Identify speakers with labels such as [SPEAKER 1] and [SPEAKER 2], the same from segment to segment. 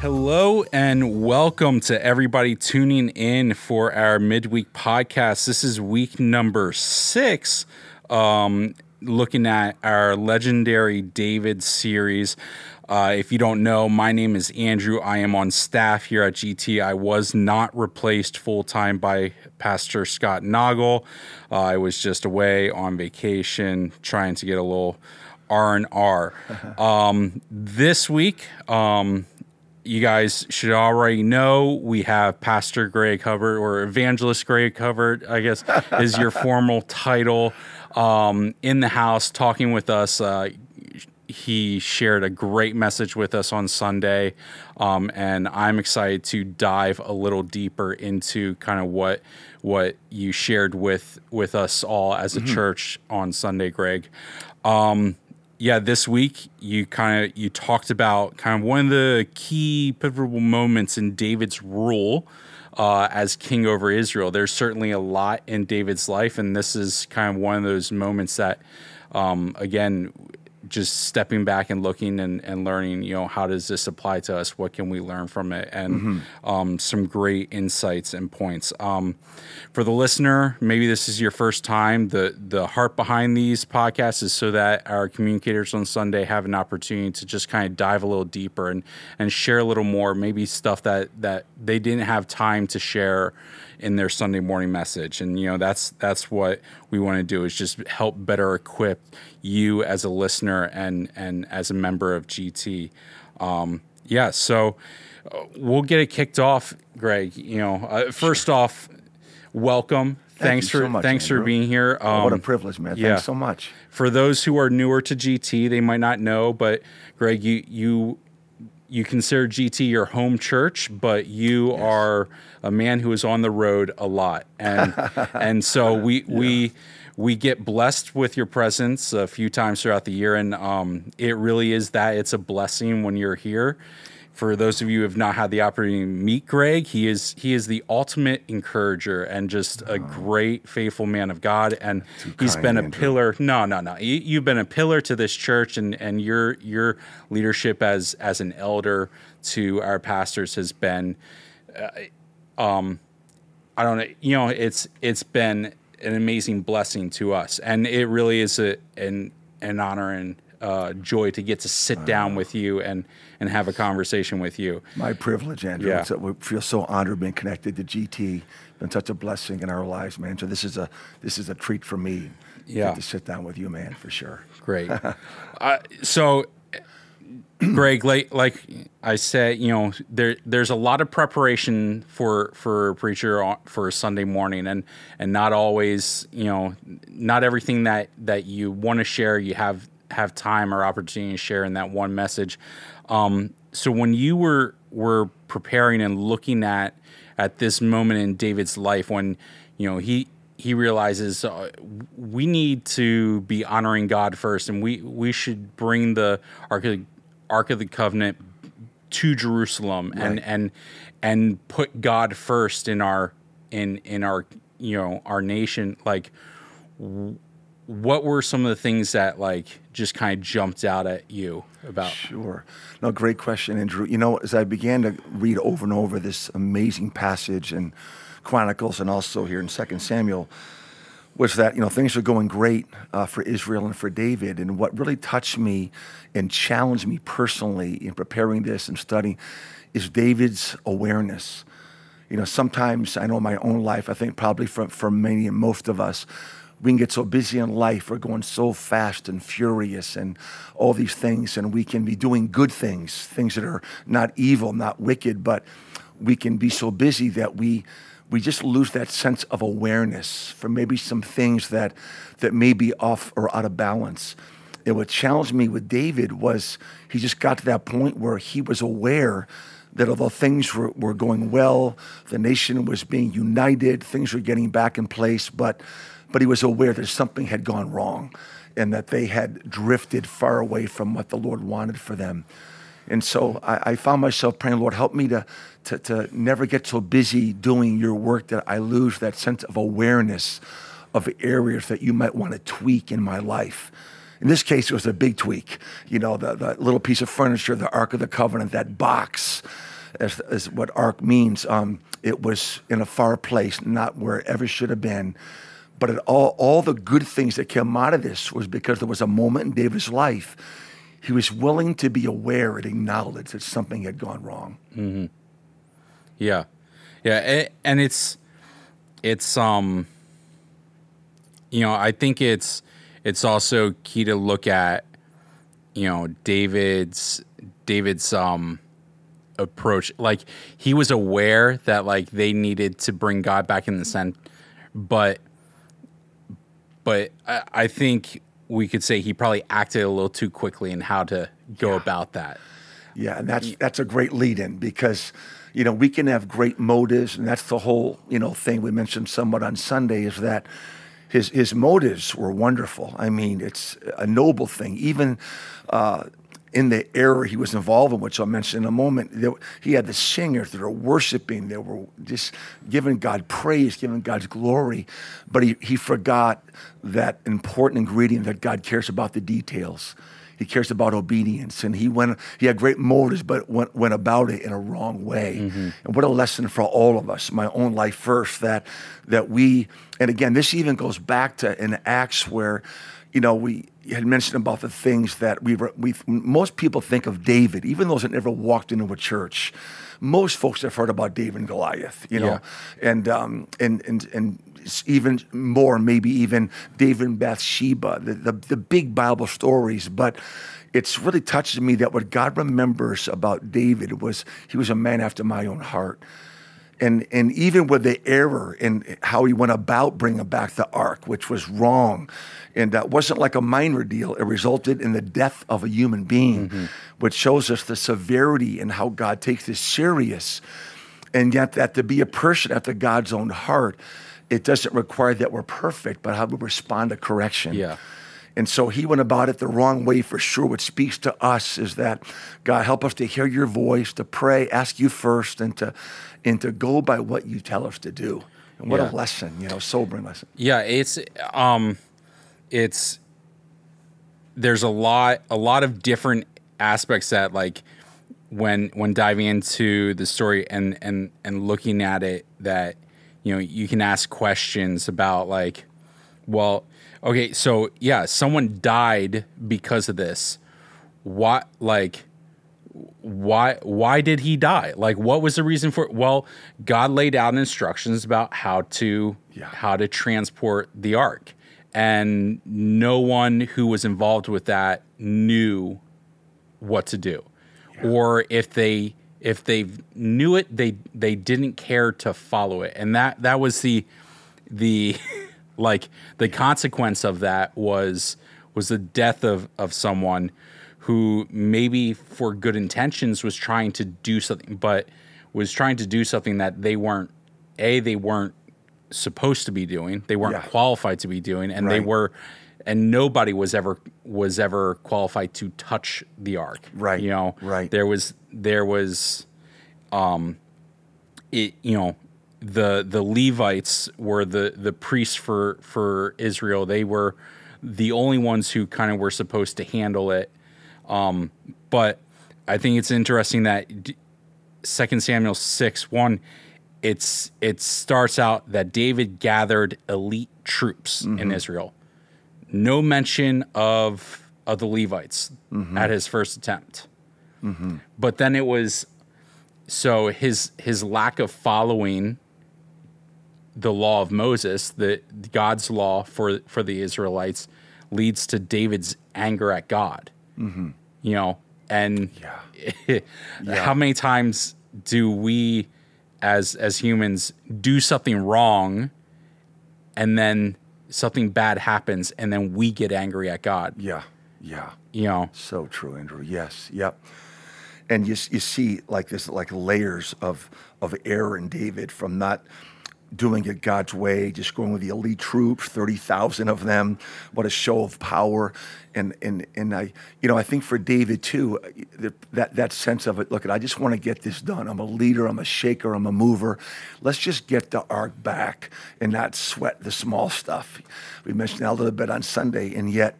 [SPEAKER 1] Hello and welcome to everybody tuning in for our midweek podcast. This is week number six, um, looking at our legendary David series. Uh, if you don't know, my name is Andrew. I am on staff here at GT. I was not replaced full time by Pastor Scott Noggle. Uh, I was just away on vacation, trying to get a little R and R. Um, this week, um, you guys should already know we have Pastor Greg Hubbard or Evangelist Greg Hubbard, I guess is your formal title, um, in the house talking with us. Uh, he shared a great message with us on Sunday, um, and I'm excited to dive a little deeper into kind of what what you shared with with us all as a church on Sunday, Greg. Um, yeah, this week you kind of you talked about kind of one of the key pivotal moments in David's rule uh, as king over Israel. There's certainly a lot in David's life, and this is kind of one of those moments that, um, again, just stepping back and looking and, and learning, you know, how does this apply to us? What can we learn from it? And um, some great insights and points. Um, for the listener, maybe this is your first time. The the heart behind these podcasts is so that our communicators on Sunday have an opportunity to just kind of dive a little deeper and and share a little more, maybe stuff that that they didn't have time to share in their Sunday morning message. And you know, that's that's what we want to do is just help better equip you as a listener and and as a member of GT. Um, yeah, so uh, we'll get it kicked off, Greg. You know, uh, first off, welcome. thanks for
[SPEAKER 2] so much,
[SPEAKER 1] thanks for being here.
[SPEAKER 2] Oh, what a
[SPEAKER 1] Um,
[SPEAKER 2] privilege, man.
[SPEAKER 1] yeah.
[SPEAKER 2] Thanks so much.
[SPEAKER 1] for those who are newer to GT, they might not know, but Greg, you you you consider GT your home church, but you are a man who is on the road a lot, and and so we we we get blessed with your presence a few times throughout the year, and um, it really is that. It's a blessing when you're here. For those of you who have not had the opportunity to meet Greg, he is he is the ultimate encourager and just a great, faithful man of God. And he's
[SPEAKER 2] kind,
[SPEAKER 1] been a
[SPEAKER 2] Andrew.
[SPEAKER 1] pillar. No, no, no. You, you've been a pillar to this church, and and your your leadership as as an elder to our pastors has been. uh, um, I don't know. You know, it's it's been an amazing blessing to us, and it really is a an an honor and uh, joy to get to sit down with you and and have a conversation with you.
[SPEAKER 2] My privilege, Andrew.
[SPEAKER 1] Yeah.
[SPEAKER 2] It's we feel so honored being connected to GT. Been such a blessing in our lives, man. So this is a this is a treat for me.
[SPEAKER 1] Yeah.
[SPEAKER 2] To sit down with you, man, for sure.
[SPEAKER 1] Great. uh, so, Greg, like like I said, you know, there there's a lot of preparation for for a preacher on, for a Sunday morning, and and not always, you know, not everything that that you want to share, you have have time or opportunity to share in that one message. Um, so when you were were preparing and looking at at this moment in David's life, when you know he he realizes uh, we need to be honoring God first, and we we should bring the Ark of the, Ark of the Covenant to Jerusalem and
[SPEAKER 2] Right.
[SPEAKER 1] and and put God first in our in in our you know our nation. Like, what were some of the things that like just kind of jumped out at you about?
[SPEAKER 2] Sure. No, great question, Andrew. You know, as I began to read over and over this amazing passage in Chronicles and also here in Second Samuel, was that you know things are going great uh, for Israel and for David, and what really touched me and challenged me personally in preparing this and studying is David's awareness. You know, sometimes I know in my own life, I think probably for, for many and most of us, we can get so busy in life, we're going so fast and furious and all these things, and we can be doing good things, things that are not evil, not wicked, but we can be so busy that we we just lose that sense of awareness for maybe some things that that may be off or out of balance. And what challenged me with David was he just got to that point where he was aware that although things were, were going well, the nation was being united, things were getting back in place, but but he was aware that something had gone wrong and that they had drifted far away from what the Lord wanted for them. And so I, I found myself praying, Lord, help me to, to, to never get so busy doing your work that I lose that sense of awareness of areas that you might want to tweak in my life. In this case, it was a big tweak. You know, the, the little piece of furniture, the Ark of the Covenant, that box. as, as what ark means. Um, it was in a far place, not where it ever should have been. But it, all, all the good things that came out of this was because there was a moment in David's life. He was willing to be aware and acknowledge that something had gone wrong.
[SPEAKER 1] Yeah, yeah, a- and it's it's um, you know, I think it's it's also key to look at, you know, David's David's um approach. Like he was aware that like they needed to bring God back in the center, but but I, I think we could say he probably acted a little too quickly in how to go about that.
[SPEAKER 2] Yeah, and that's that's a great lead in because you know we can have great motives, and that's the whole you know thing we mentioned somewhat on Sunday is that his his motives were wonderful. I mean, it's a noble thing. Even uh, in the error he was involved in, which I'll mention in a moment, there, he had the singers that are worshiping, they were just giving God praise, giving God's glory, but he he forgot that important ingredient that God cares about the details. He cares about obedience, and he went. He had great motives, but went, went about it in a wrong way. Mm-hmm. And what a lesson for all of us. My own life first. That that we, and again, this even goes back to in Acts where, you know, we had mentioned about the things that we were. We most people think of David, even those that never walked into a church. Most folks have heard about David and Goliath, you know, and um, and and and even more, maybe even David and Bathsheba, the, the, the big Bible stories. But it's really touched me that what God remembers about David was he was a man after my own heart. And, and even with the error in how he went about bringing back the ark, which was wrong, and that wasn't like a minor deal. It resulted in the death of a human being, mm-hmm. which shows us the severity and how God takes this serious and yet that to be a person after God's own heart, it doesn't require that we're perfect, but how we respond to correction.
[SPEAKER 1] Yeah.
[SPEAKER 2] And so he went about it the wrong way for sure. What speaks to us is that God help us to hear your voice, to pray, ask you first, and to and to go by what you tell us to do. And what
[SPEAKER 1] Yeah.
[SPEAKER 2] a lesson, you know, sobering lesson.
[SPEAKER 1] Yeah, it's um it's there's a lot a lot of different aspects that like when when diving into the story and and and looking at it that you know you can ask questions about like well okay so yeah someone died because of this. What like why why did he die? Like what was the reason for it? well god laid out instructions about how to
[SPEAKER 2] Yeah.
[SPEAKER 1] how to transport the ark. And no one who was involved with that knew what to do. Or if they if they knew it they they didn't care to follow it. And that that was the the like the consequence of that was was the death of of someone who maybe for good intentions was trying to do something but was trying to do something that they weren't a they weren't supposed to be doing they weren't
[SPEAKER 2] Yeah.
[SPEAKER 1] qualified to be doing and they were and nobody was ever was ever qualified to touch the ark
[SPEAKER 2] Right,
[SPEAKER 1] you know
[SPEAKER 2] right.
[SPEAKER 1] there was there was um it you know the the levites were the the priests for for israel. They were the only ones who kind of were supposed to handle it. Um but i think it's interesting that D- 2 samuel 6 1 it's it starts out that david gathered elite troops in mm-hmm. israel. No mention of of the levites mm-hmm. at his first attempt. Mm-hmm. But then it was so his his lack of following the law of Moses, the God's law for for the Israelites, leads to David's anger at God. Mm-hmm. You know, and how many times do we, as as humans, do something wrong, and then something bad happens, and then we get angry at God?
[SPEAKER 2] Yeah, yeah.
[SPEAKER 1] You know,
[SPEAKER 2] So true, Andrew. Yes, yep. And you, you see like this, like layers of of error in David from not doing it God's way, just going with the elite troops, thirty thousand of them. What a show of power! And and and I, you know, I think for David too, that that sense of it. Look, I just want to get this done. I'm a leader. I'm a shaker. I'm a mover. Let's just get the ark back and not sweat the small stuff. We mentioned that a little bit on Sunday, and yet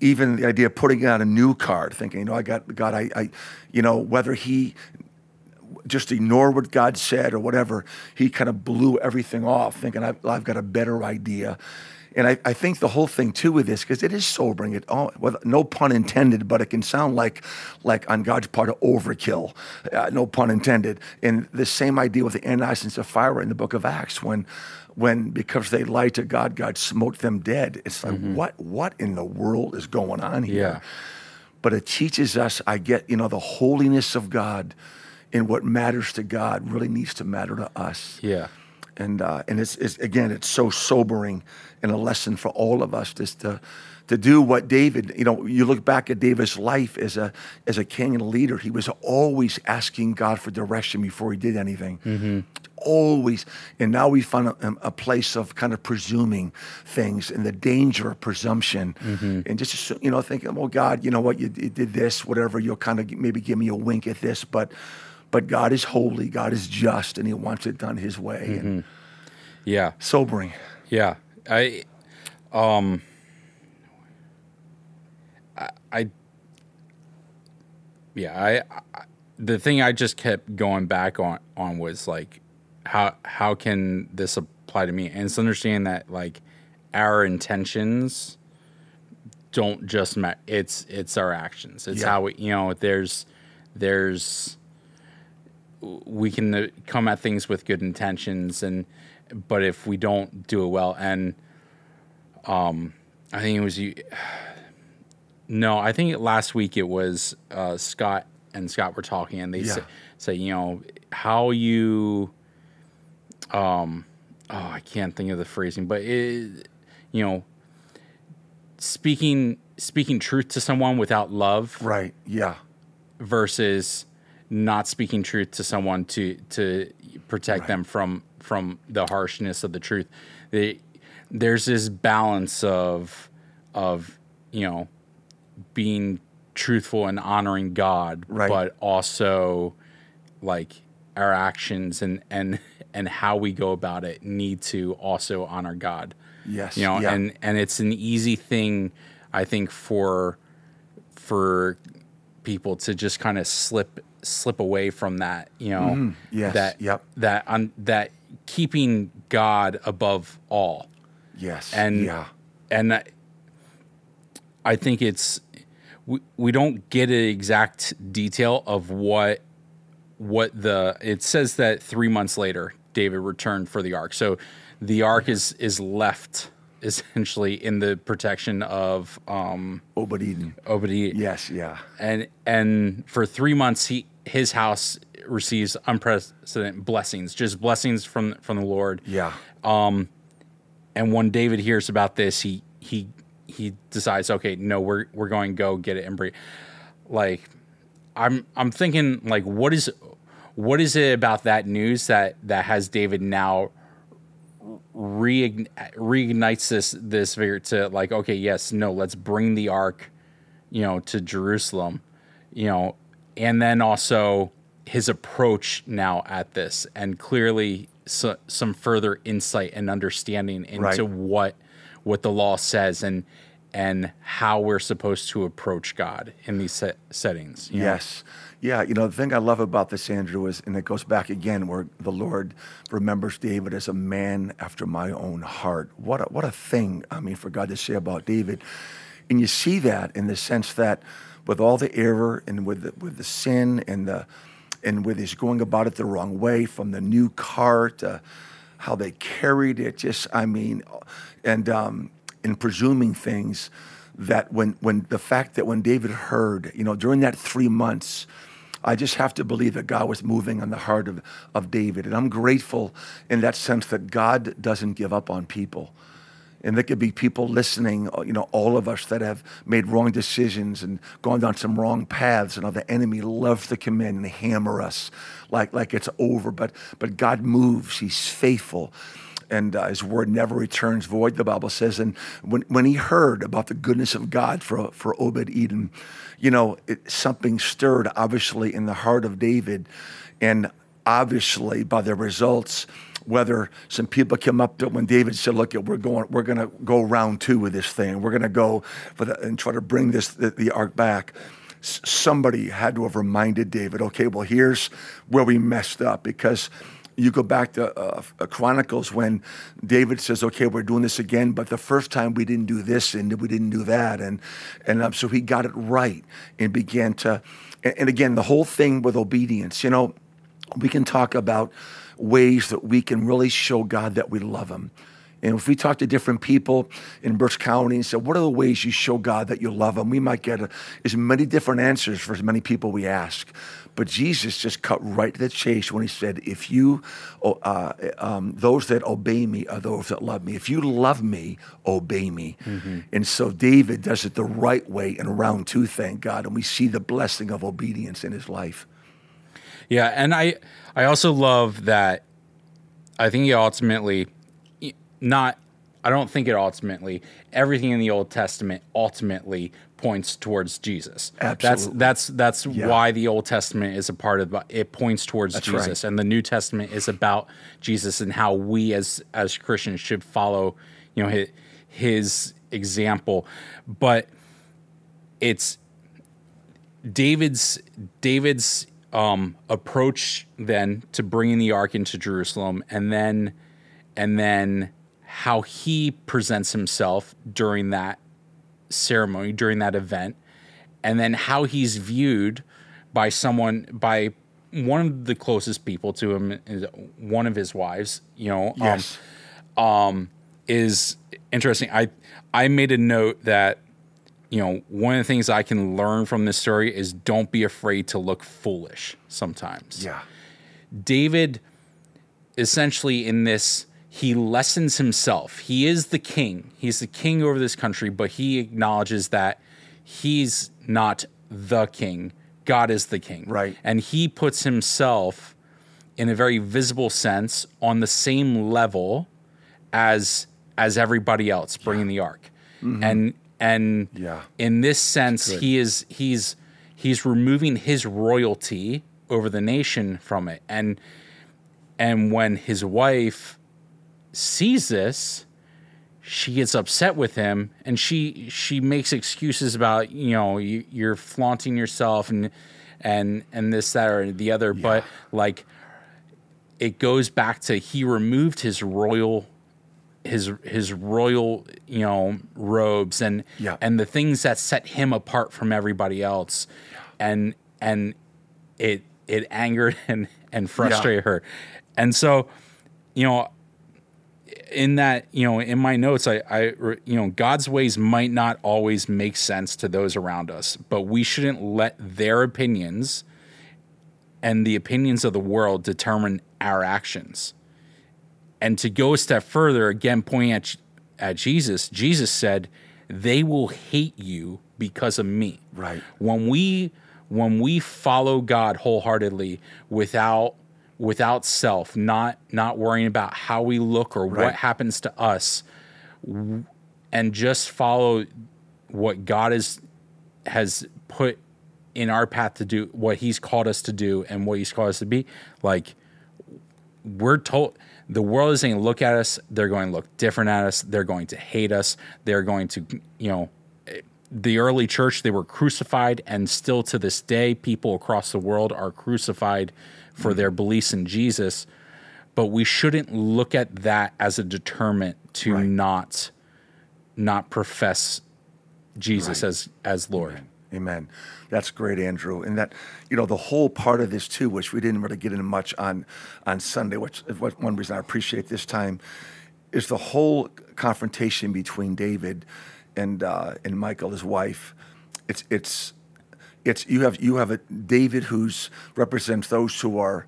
[SPEAKER 2] even the idea of putting out a new card, thinking, you know, I got God, I, I, you know, whether he just ignore what God said or whatever. He kind of blew everything off, thinking, I've, I've got a better idea. And I, I think the whole thing too with this, because it is sobering. It oh, well, no pun intended, but it can sound like like on God's part of overkill. Uh, no pun intended. And the same idea with the Ananias and Sapphira in the Book of Acts, when when because they lied to God, God smote them dead. It's like what what in the world is going on here?
[SPEAKER 1] Yeah.
[SPEAKER 2] But it teaches us. I get you know the holiness of God. And what matters to God really needs to matter to us.
[SPEAKER 1] Yeah.
[SPEAKER 2] and uh, and it's, it's again it's so sobering and a lesson for all of us just to to do what David you know you look back at David's life as a as a king and a leader he was always asking God for direction before he did anything. Mm-hmm. Always. And now we find a, um, a place of kind of presuming things and the danger of presumption. Mm-hmm. And just you know thinking well God you know what? You, you did this whatever. You'll kind of maybe give me a wink at this. But but God is holy God is just and he wants it done his way and
[SPEAKER 1] Yeah.
[SPEAKER 2] sobering.
[SPEAKER 1] Yeah, I, um, I, I yeah, I, I, the thing I just kept going back on on was like, how how can this apply to me? And it's understanding that like our intentions don't just matter. It's it's our actions. It's
[SPEAKER 2] Yeah.
[SPEAKER 1] how we you know there's there's we can uh, come at things with good intentions and but if we don't do it well and um i think it was you no i think last week it was uh scott and scott were talking and they
[SPEAKER 2] Yeah.
[SPEAKER 1] say, say you know how you um oh i can't think of the phrasing but it you know speaking speaking truth to someone without love
[SPEAKER 2] Right. Yeah.
[SPEAKER 1] versus not speaking truth to someone to to protect them from from the harshness of the truth. They, there's this balance of of you know being truthful and honoring God,
[SPEAKER 2] Right.
[SPEAKER 1] but also like our actions and and and how we go about it need to also honor God
[SPEAKER 2] Yes.
[SPEAKER 1] you know
[SPEAKER 2] yeah.
[SPEAKER 1] and and it's an easy thing i think for for people to just kind of slip slip away from that you know
[SPEAKER 2] Mm-hmm. Yes,
[SPEAKER 1] that
[SPEAKER 2] yep.
[SPEAKER 1] that on that keeping god above all
[SPEAKER 2] yes.
[SPEAKER 1] and
[SPEAKER 2] yeah.
[SPEAKER 1] and I, I think it's we, we don't get an exact detail of what what the it says that three months later David returned for the ark. So the ark is is left essentially in the protection of um
[SPEAKER 2] Obed Edom.
[SPEAKER 1] Obed
[SPEAKER 2] Yes. Yeah.
[SPEAKER 1] and and for three months he his house receives unprecedented blessings, just blessings from from the Lord.
[SPEAKER 2] Yeah.
[SPEAKER 1] Um, and when David hears about this, he he he decides, okay, no, we're we're going to go get it and bring. Like, I'm I'm thinking, like, what is what is it about that news that that has David now reign, reignites this this figure to like, okay, yes, no, let's bring the ark, you know, to Jerusalem, you know, and then also his approach now at this, and clearly so, some further insight and understanding into
[SPEAKER 2] Right.
[SPEAKER 1] what what the law says and and how we're supposed to approach God in these set, settings. you know?
[SPEAKER 2] Yes. Yeah, you know, the thing I love about this, Andrew, is, and it goes back again where the Lord remembers David as a man after my own heart. What a, what a thing, I mean, for God to say about David. And you see that in the sense that with all the error and with the, with the sin and the and with his going about it the wrong way from the new car to how they carried it, just, I mean, and um, in presuming things that when when the fact that when David heard, you know, during that three months, I just have to believe that God was moving on the heart of, of David. And I'm grateful in that sense that God doesn't give up on people. And there could be people listening, uh, you know, all of us that have made wrong decisions and gone down some wrong paths. And the enemy loves to come in and hammer us like, like it's over. But, but God moves, He's faithful and uh, his word never returns void, the Bible says. And when, when he heard about the goodness of God for, for Obed Edom, you know, it, something stirred obviously in the heart of David. And obviously, by the results, whether some people came up to when David said, "Look, we're going, we're going to go round two with this thing. We're going to go the, and try to bring this the, the ark back." s- somebody had to have reminded David, okay, well, here's where we messed up because you go back to uh, uh, Chronicles when David says, "Okay, we're doing this again," but the first time we didn't do this and we didn't do that, and and um, so he got it right and began to, and, and again, the whole thing with obedience. You know, we can talk about ways that we can really show God that we love Him. And if we talk to different people in Berks County and say, what are the ways you show God that you love Him? We might get a, as many different answers for as many people we ask. But Jesus just cut right to the chase when He said, if you, uh, um, those that obey me are those that love me. If you love me, obey me. Mm-hmm. And so David does it the right way in round two, thank God. And we see the blessing of obedience in his life.
[SPEAKER 1] Yeah. And I, I also love that I think he ultimately not I don't think it ultimately everything in the Old Testament ultimately points towards Jesus.
[SPEAKER 2] Absolutely.
[SPEAKER 1] That's that's that's yeah. why the Old Testament is a part of it points towards that's Jesus right. and the New Testament is about Jesus and how we as as Christians should follow, you know, his, his example. But it's David's David's um, approach then to bringing the ark into Jerusalem and then and then how he presents himself during that ceremony, during that event, and then how he's viewed by someone, by one of the closest people to him, one of his wives, you know, um,
[SPEAKER 2] yes.
[SPEAKER 1] um, um, is interesting. I I made a note that you know one of the things I can learn from this story is don't be afraid to look foolish sometimes.
[SPEAKER 2] Yeah,
[SPEAKER 1] David essentially in this he lessens himself. He is the king. He's the king over this country, but he acknowledges that he's not the king. God is the king.
[SPEAKER 2] Right.
[SPEAKER 1] And he puts himself in a very visible sense on the same level as as everybody else bringing yeah. the ark. Mm-hmm. And and
[SPEAKER 2] yeah.
[SPEAKER 1] in this sense he is he's he's removing his royalty over the nation from it. And and when his wife sees this, she gets upset with him and she she makes excuses about you know you, are flaunting yourself and and and this that or the other yeah. but like it goes back to he removed his royal his his royal you know robes and
[SPEAKER 2] yeah.
[SPEAKER 1] and the things that set him apart from everybody else and and it it angered and and frustrated yeah. her and so you know in that you know in my notes I, I you know god's ways might not always make sense to those around us but we shouldn't let their opinions and the opinions of the world determine our actions. And to go a step further again pointing at, at jesus jesus said they will hate you because of me.
[SPEAKER 2] Right.
[SPEAKER 1] When we when we follow god wholeheartedly without without self, not not worrying about how we look or right. what happens to us, and just follow what God is has put in our path to do, what He's called us to do, and what He's called us to be. Like we're told, the world is saying, look at us. They're going to look different at us. They're going to hate us. They're going to, you know. The early church, they were crucified, and still to this day, people across the world are crucified for their beliefs in Jesus, but we shouldn't look at that as a deterrent to right. not not profess Jesus right. as as Lord.
[SPEAKER 2] Amen. Amen. That's great, Andrew. And that, you know, the whole part of this too, which we didn't really get into much on on Sunday, which is one reason I appreciate this time, is the whole confrontation between David and uh, and Michal, his wife. It's it's it's you have you have a David who's represents those who are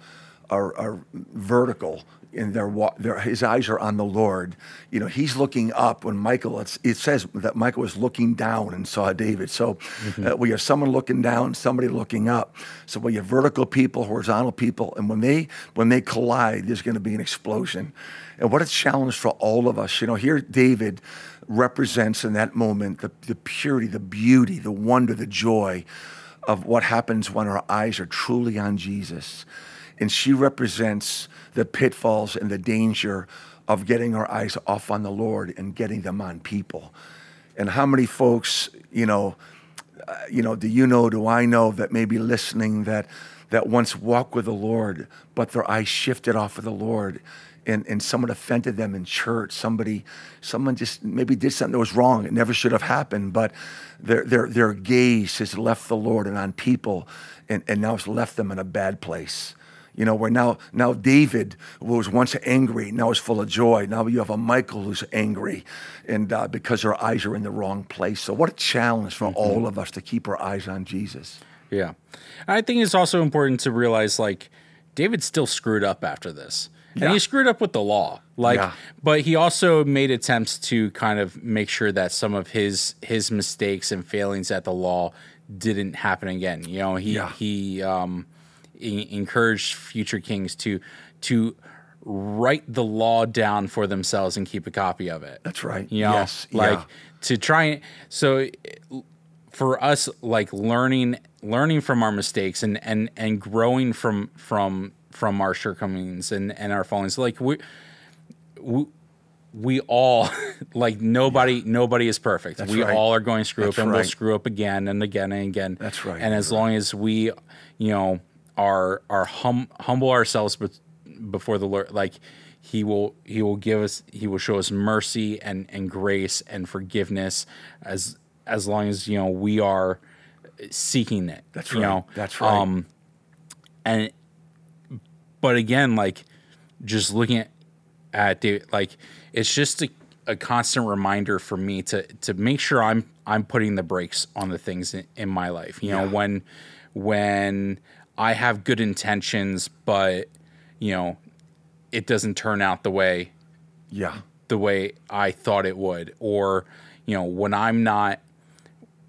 [SPEAKER 2] are, are vertical in their, their his eyes are on the Lord. You know, he's looking up when Michal. it says that Michal was looking down and saw David. So mm-hmm. uh, we have someone looking down, somebody looking up. So we have vertical people, horizontal people, and when they when they collide, there's going to be an explosion. And what a challenge for all of us. You know, here David represents in that moment the, the purity, the beauty, the wonder, the joy of what happens when our eyes are truly on Jesus. And she represents the pitfalls and the danger of getting our eyes off on the Lord and getting them on people. And how many folks, you know, uh, you know, do you know, do I know that maybe listening that that once walked with the Lord, but their eyes shifted off of the Lord and, and someone offended them in church. Somebody, someone just maybe did something that was wrong. It never should have happened, but their, their, their gaze has left the Lord and on people, and, and now it's left them in a bad place. You know, where now now David was once angry, now is full of joy. Now you have a Michal who's angry, and uh, because our eyes are in the wrong place. So what a challenge for mm-hmm. all of us to keep our eyes on Jesus.
[SPEAKER 1] Yeah, I think it's also important to realize like David still screwed up after this. Yeah. And he screwed up with the law. Like yeah. but he also made attempts to kind of make sure that some of his his mistakes and failings at the law didn't happen again. You know, he yeah. he um encouraged future kings to to write the law down for themselves and keep a copy of it.
[SPEAKER 2] That's right.
[SPEAKER 1] You know,
[SPEAKER 2] yes.
[SPEAKER 1] like to try and so for us like learning learning from our mistakes and and and growing from from from our shortcomings and and our fallings like we we, we all like nobody yeah. nobody is perfect. That's we right. all are going to screw That's up and right. we'll screw up again and again and again.
[SPEAKER 2] That's right.
[SPEAKER 1] And as
[SPEAKER 2] That's
[SPEAKER 1] long as we, you know, are are hum, humble ourselves before the Lord, like he will he will give us he will show us mercy and and grace and forgiveness as as long as you know we are seeking it.
[SPEAKER 2] That's
[SPEAKER 1] right.
[SPEAKER 2] You
[SPEAKER 1] know?
[SPEAKER 2] That's right. Um,
[SPEAKER 1] and but again, like just looking at at David, like it's just a, a constant reminder for me to to make sure I'm I'm putting the brakes on the things in, in my life. You know, yeah. when when I have good intentions, but you know, it doesn't turn out the way
[SPEAKER 2] yeah
[SPEAKER 1] the way I thought it would, or you know, when I'm not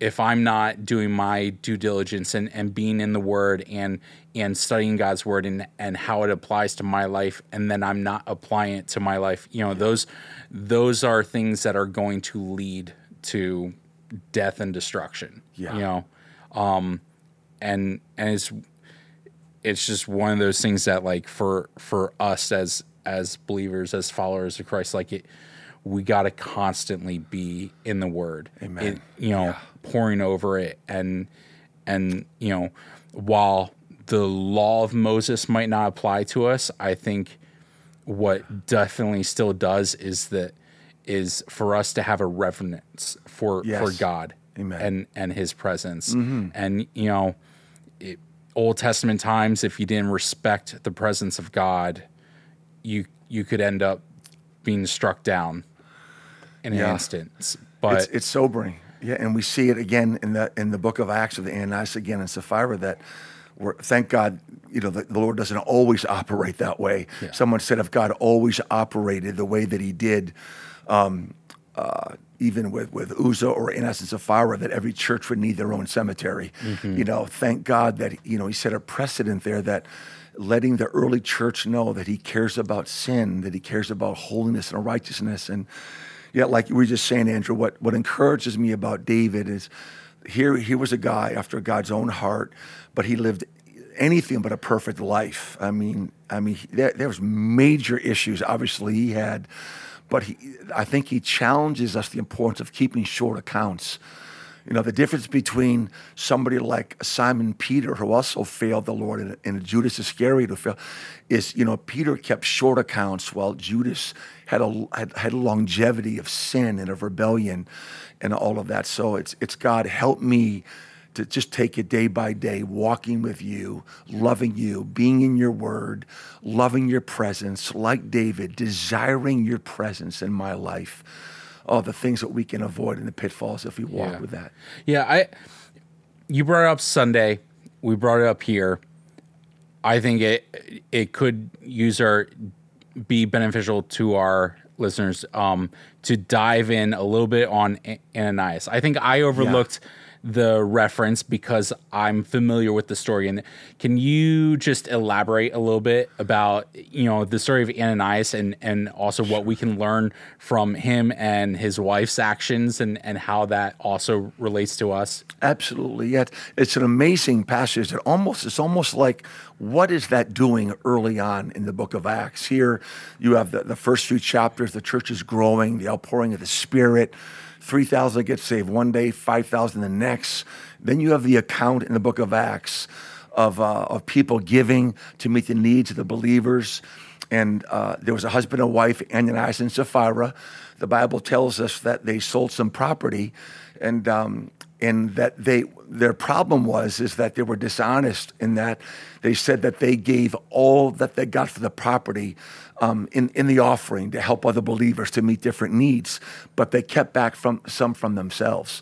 [SPEAKER 1] if I'm not doing my due diligence and, and being in the word and and studying God's word and, and how it applies to my life and then I'm not applying it to my life, you know, those those are things that are going to lead to death and destruction.
[SPEAKER 2] Yeah.
[SPEAKER 1] You know. Um and and it's it's just one of those things that like for for us as as believers as followers of Christ like it we got to constantly be in the word
[SPEAKER 2] amen
[SPEAKER 1] it, you know yeah. Pouring over it and and you know while the law of Moses might not apply to us I think what definitely still does is that is for us to have a reverence for yes. for God
[SPEAKER 2] amen
[SPEAKER 1] and and his presence mm-hmm. and you know it, Old Testament times, if you didn't respect the presence of God, you you could end up being struck down in yeah. an instant. But
[SPEAKER 2] it's, it's, sobering, yeah. And we see it again in the in the book of Acts of the Ananias again and Sapphira that. We're, thank God, you know, the, the, Lord doesn't always operate that way. Yeah. Someone said, if God always operated the way that He did, um, uh, even with, with Uzzah or in essence Sapphira, that every church would need their own cemetery. Mm-hmm. You know, thank God that, you know, he set a precedent there that letting the early church know that he cares about sin, that he cares about holiness and righteousness. And yet, like we were just saying, Andrew, what, what encourages me about David is here he was a guy after God's own heart, but he lived anything but a perfect life. I mean, I mean, there, there was major issues. Obviously, he had but he, I think he challenges us the importance of keeping short accounts. You know, the difference between somebody like Simon Peter, who also failed the Lord, and, Judas Iscariot, who failed, is, you know, Peter kept short accounts while Judas had a, had, had a longevity of sin and of rebellion and all of that. So it's, it's God, help me to just take it day by day, walking with you, loving you, being in your word, loving your presence, like David, desiring your presence in my life. All the things that we can avoid in the pitfalls if we walk
[SPEAKER 1] yeah.
[SPEAKER 2] with that.
[SPEAKER 1] Yeah, I you brought it up Sunday. We brought it up here. I think it it could use our be beneficial to our listeners um, to dive in a little bit on Ananias. I think I overlooked yeah the reference because I'm familiar with the story. And can you just elaborate a little bit about you know the story of Ananias and and also what we can learn from him and his wife's actions and and how that also relates to us?
[SPEAKER 2] Absolutely. Yet it's an amazing passage. It almost it's almost like what is that doing early on in the book of Acts? Here you have the, the first few chapters, the church is growing, the outpouring of the Spirit 3,000 get saved one day, 5,000 the next. Then you have the account in the book of Acts of, uh, of people giving to meet the needs of the believers. And uh, there was a husband and wife, Ananias and Sapphira. The Bible tells us that they sold some property, and um, and that they their problem was is that they were dishonest in that they said that they gave all that they got for the property um, in in the offering to help other believers to meet different needs, but they kept back from some from themselves.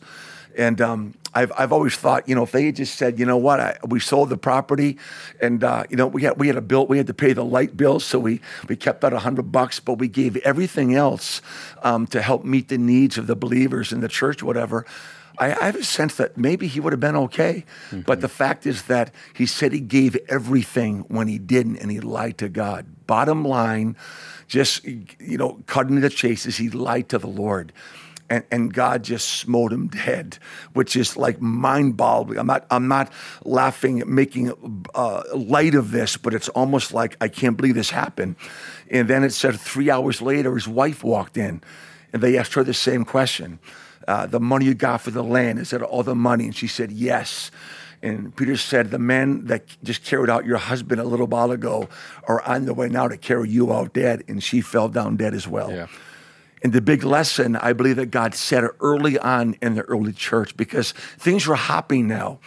[SPEAKER 2] And um, I've, I've always thought, you know, if they just said, you know what, I, we sold the property, and uh, you know, we had we had a bill, we had to pay the light bill, so we we kept that hundred bucks, but we gave everything else um, to help meet the needs of the believers in the church, whatever. I, I have a sense that maybe he would have been okay, mm-hmm. but the fact is that he said he gave everything when he didn't, and he lied to God. Bottom line, just you know, cutting to the chase is he lied to the Lord and, and God just smote him dead, which is like mind-boggling. I'm not I'm not laughing, making uh, light of this, but it's almost like I can't believe this happened. And then it said three hours later, his wife walked in, and they asked her the same question: uh, "The money you got for the land is that all the money?" And she said, "Yes." And Peter said, The men that just carried out your husband a little while ago are on the way now to carry you out dead. And she fell down dead as well. Yeah. And the big lesson I believe that God said early on in the early church because things were happening now.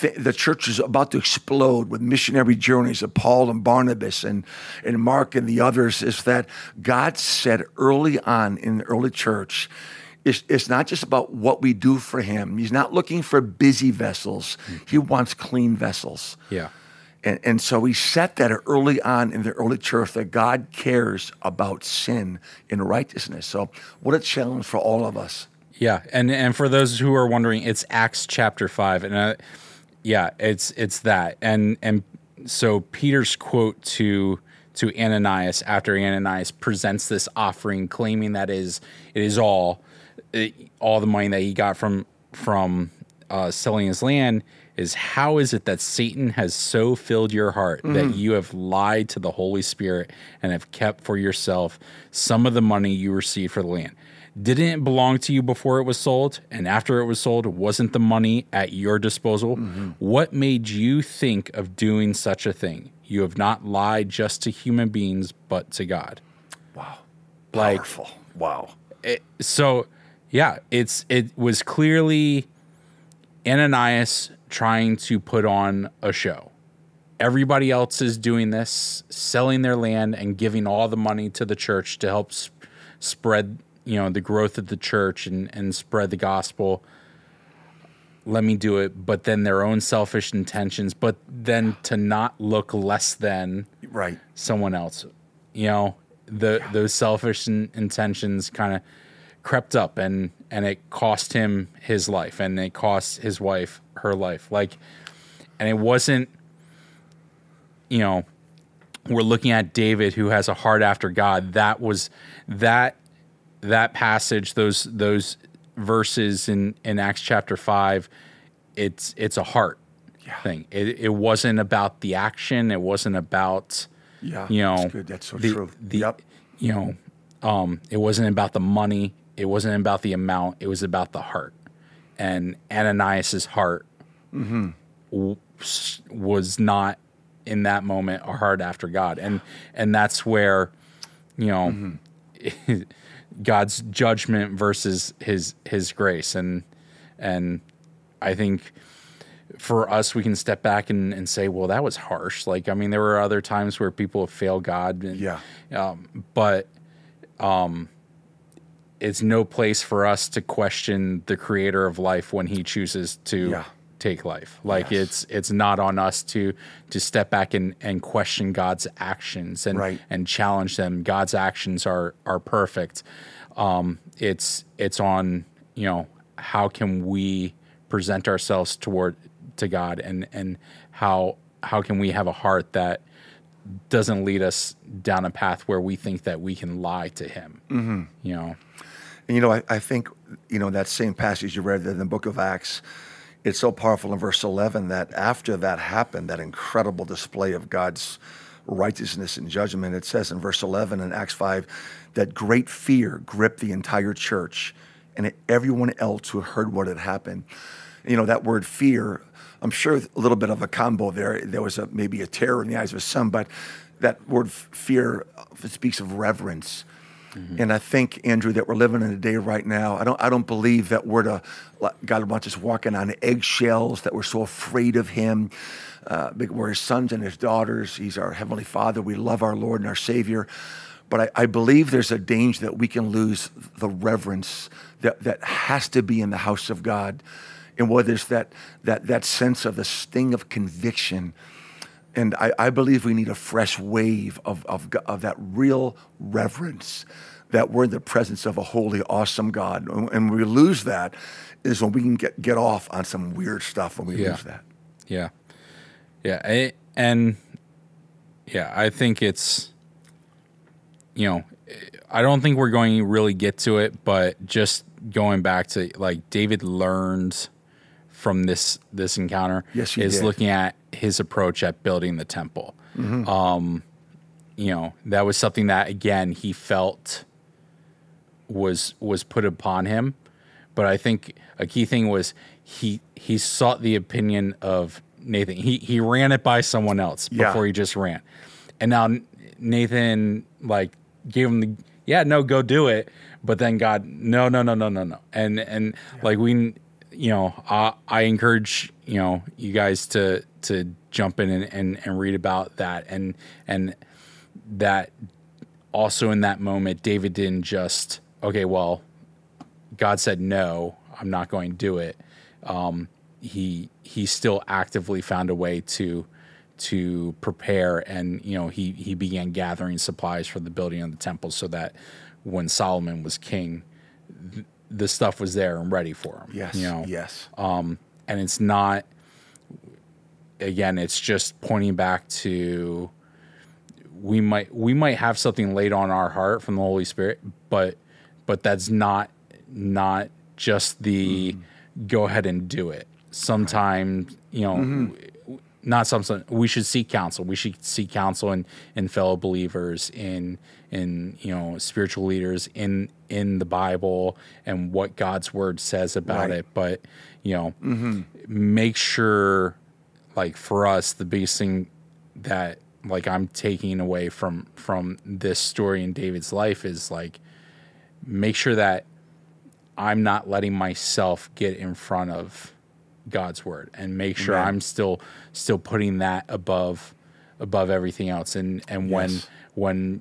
[SPEAKER 2] The church is about to explode with missionary journeys of Paul and Barnabas and, and Mark and the others. Is that God said early on in the early church, it's, it's not just about what we do for Him. He's not looking for busy vessels, mm-hmm. He wants clean vessels.
[SPEAKER 1] Yeah.
[SPEAKER 2] And, and so he set that early on in the early church that God cares about sin and righteousness. So, what a challenge for all of us.
[SPEAKER 1] Yeah, and and for those who are wondering, it's Acts chapter five, and uh, yeah, it's it's that, and and so Peter's quote to to Ananias after Ananias presents this offering, claiming that is it is all it, all the money that he got from from uh, selling his land is how is it that Satan has so filled your heart mm. that you have lied to the Holy Spirit and have kept for yourself some of the money you received for the land? Didn't it belong to you before it was sold? And after it was sold, wasn't the money at your disposal? Mm-hmm. What made you think of doing such a thing? You have not lied just to human beings, but to God.
[SPEAKER 2] Wow. Powerful. Like, wow.
[SPEAKER 1] It, so, yeah, it's it was clearly Ananias trying to put on a show. Everybody else is doing this, selling their land and giving all the money to the church to help sp- spread, you know, the growth of the church and, and spread the gospel. Let me do it, but then their own selfish intentions, but then to not look less than
[SPEAKER 2] right
[SPEAKER 1] someone else. You know, the yeah. those selfish in, intentions kind of crept up and and it cost him his life and it cost his wife her life. Like and it wasn't you know we're looking at David who has a heart after God. That was that that passage those those verses in in Acts chapter 5 it's it's a heart yeah. thing. It, it wasn't about the action. It wasn't about
[SPEAKER 2] yeah
[SPEAKER 1] you know
[SPEAKER 2] that's that's so the, true.
[SPEAKER 1] the
[SPEAKER 2] yep.
[SPEAKER 1] you know um it wasn't about the money it wasn't about the amount, it was about the heart. And Ananias's heart mm-hmm. w- was not in that moment a heart after God. And and that's where, you know, mm-hmm. God's judgment versus his his grace. And and I think for us, we can step back and, and say, well, that was harsh. Like, I mean, there were other times where people have failed God. And,
[SPEAKER 2] yeah.
[SPEAKER 1] Um, but um, it's no place for us to question the creator of life when he chooses to yeah. take life. Like yes. it's it's not on us to to step back and, and question God's actions and
[SPEAKER 2] right.
[SPEAKER 1] and challenge them. God's actions are are perfect. Um, it's it's on you know how can we present ourselves toward to God and and how how can we have a heart that doesn't lead us down a path where we think that we can lie to Him. Mm-hmm. You know.
[SPEAKER 2] And you know, I, I think, you know, that same passage you read in the book of Acts, it's so powerful in verse 11 that after that happened, that incredible display of God's righteousness and judgment, it says in verse 11 in Acts 5 that great fear gripped the entire church and everyone else who heard what had happened. You know, that word fear, I'm sure a little bit of a combo there. There was a, maybe a terror in the eyes of some, but that word fear speaks of reverence. Mm-hmm. And I think, Andrew, that we're living in a day right now. I don't, I don't believe that we're to, God wants us walking on eggshells, that we're so afraid of Him. Uh, we're His sons and His daughters. He's our Heavenly Father. We love our Lord and our Savior. But I, I believe there's a danger that we can lose the reverence that, that has to be in the house of God. And whether it's that, that, that sense of the sting of conviction and I, I, believe we need a fresh wave of, of, of, that real reverence that we're in the presence of a holy, awesome God. And we lose that, is when we can get, get off on some weird stuff when we
[SPEAKER 1] yeah.
[SPEAKER 2] lose that.
[SPEAKER 1] Yeah. Yeah. I, and yeah, I think it's, you know, I don't think we're going to really get to it, but just going back to like David learned from this this encounter
[SPEAKER 2] yes,
[SPEAKER 1] is
[SPEAKER 2] did.
[SPEAKER 1] looking at his approach at building the temple. Mm-hmm. Um, you know, that was something that again he felt was was put upon him. But I think a key thing was he he sought the opinion of Nathan. He he ran it by someone else before
[SPEAKER 2] yeah.
[SPEAKER 1] he just ran. And now Nathan like gave him the yeah, no, go do it. But then God, no, no, no, no, no, no. And and yeah. like we you know, I, I encourage you know you guys to to jump in and, and, and read about that and and that also in that moment David didn't just okay well God said no I'm not going to do it um, he he still actively found a way to to prepare and you know he he began gathering supplies for the building of the temple so that when Solomon was king th- the stuff was there and ready for him.
[SPEAKER 2] Yes.
[SPEAKER 1] You know.
[SPEAKER 2] Yes.
[SPEAKER 1] Um, and it's not. Again, it's just pointing back to. We might we might have something laid on our heart from the Holy Spirit, but but that's not not just the mm go ahead and do it. Sometimes you know. Mm-hmm. Not something we should seek counsel. We should seek counsel in, in fellow believers, in in you know spiritual leaders, in in the Bible and what God's word says about right. it. But, you know, mm-hmm. make sure, like for us, the biggest thing that like I'm taking away from from this story in David's life is like make sure that I'm not letting myself get in front of God's word and make sure Amen. I'm still still putting that above above everything else and and yes. when when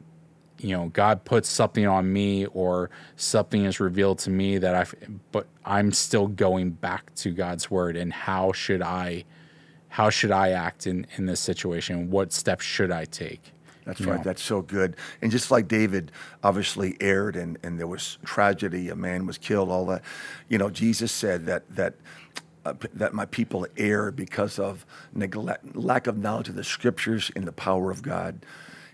[SPEAKER 1] you know god puts something on me or something is revealed to me that i but i'm still going back to god's word and how should i how should i act in in this situation what steps should i take
[SPEAKER 2] that's right. Know? That's so good. And just like David obviously erred and, and there was tragedy, a man was killed, all that. You know, Jesus said that that uh, that my people err because of neglect, lack of knowledge of the scriptures and the power of God.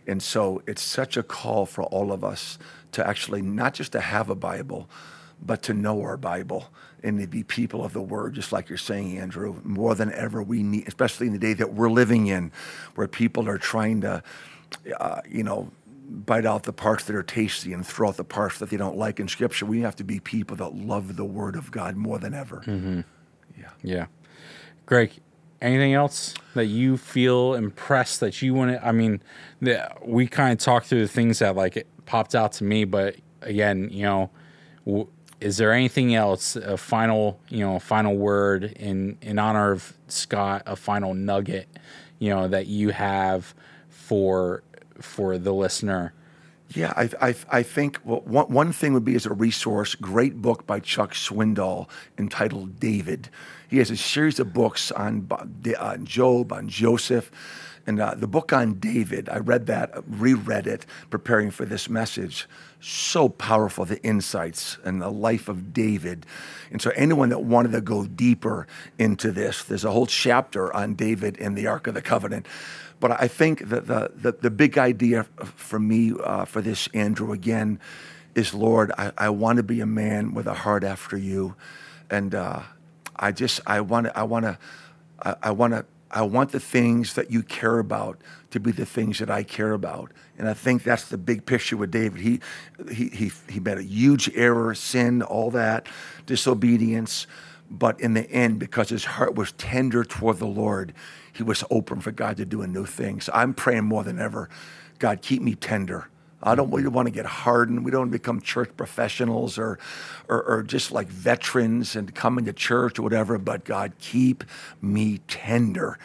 [SPEAKER 2] And so it's such a call for all of us to actually not just to have a Bible, but to know our Bible and to be people of the Word, just like you're saying, Andrew. More than ever, we need, especially in the day that we're living in, where people are trying to, uh, you know, bite out the parts that are tasty and throw out the parts that they don't like in Scripture. We have to be people that love the Word of God more than ever.
[SPEAKER 1] Mm-hmm. Yeah. Yeah. Greg, anything else that you feel impressed that you want to? I mean, the, we kind of talked through the things that like it popped out to me, but again, you know, w- is there anything else? A final, you know, final word in in honor of Scott, a final nugget, you know, that you have for for the listener.
[SPEAKER 2] Yeah, I, I, I think well, one, one thing would be as a resource, great book by Chuck Swindoll entitled David. He has a series of books on, on Job, on Joseph. And uh, the book on David, I read that, reread it, preparing for this message. So powerful, the insights and the life of David. And so, anyone that wanted to go deeper into this, there's a whole chapter on David and the Ark of the Covenant. But I think that the, the, the big idea for me uh, for this, Andrew, again, is Lord, I, I want to be a man with a heart after you. And uh, I just I want to I want to I want to I want the things that you care about to be the things that I care about. And I think that's the big picture with David. He, he, he, he made a huge error, sin, all that, disobedience. But in the end, because his heart was tender toward the Lord, he was open for God to do a new thing. So I'm praying more than ever God, keep me tender. I don't we want to get hardened. We don't want to become church professionals or, or, or, just like veterans and coming to church or whatever. But God, keep me tender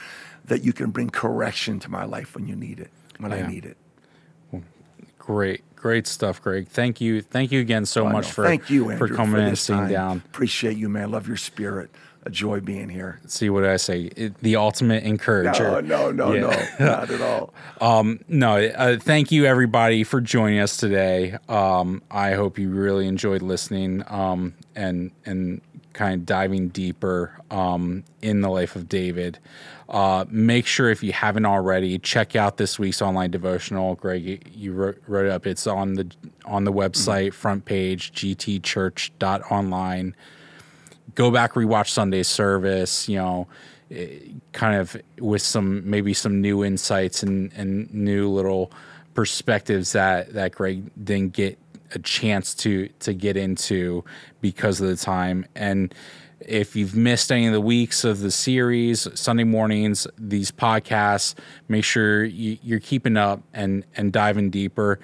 [SPEAKER 2] that you can bring correction to my life when you need it, when yeah. I need it.
[SPEAKER 1] Great, great stuff, Greg. Thank you, thank you again so
[SPEAKER 2] oh,
[SPEAKER 1] much for
[SPEAKER 2] thank you Andrew,
[SPEAKER 1] for coming
[SPEAKER 2] for
[SPEAKER 1] and sitting down.
[SPEAKER 2] Appreciate you, man. Love your spirit a joy being here.
[SPEAKER 1] See what I say? It, the ultimate encourager.
[SPEAKER 2] No, no, no, yeah. no, not at all.
[SPEAKER 1] um, no, uh, thank you everybody for joining us today. Um, I hope you really enjoyed listening um, and and kind of diving deeper um, in the life of David. Uh, make sure if you haven't already, check out this week's online devotional. Greg, you wrote, wrote it up. It's on the on the website mm-hmm. front page gtchurch.online go back rewatch Sunday service. You know, eh, kind of with some maybe some new insights and and new little perspectives that that Greg didn't get a chance to to get into because of the time and if you've missed any of the weeks of the series sunday mornings these podcasts make sure you, are keeping up and and diving deeper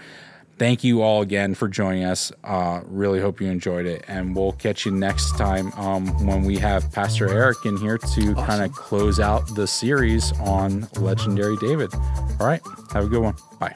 [SPEAKER 1] thank you all again for joining us. Uh, really hope you enjoyed it. And we'll catch you next time um, when we have Pastor Eric in here to awesome. kind of close out the series on Legendary David. All right. Have a good one. Bye.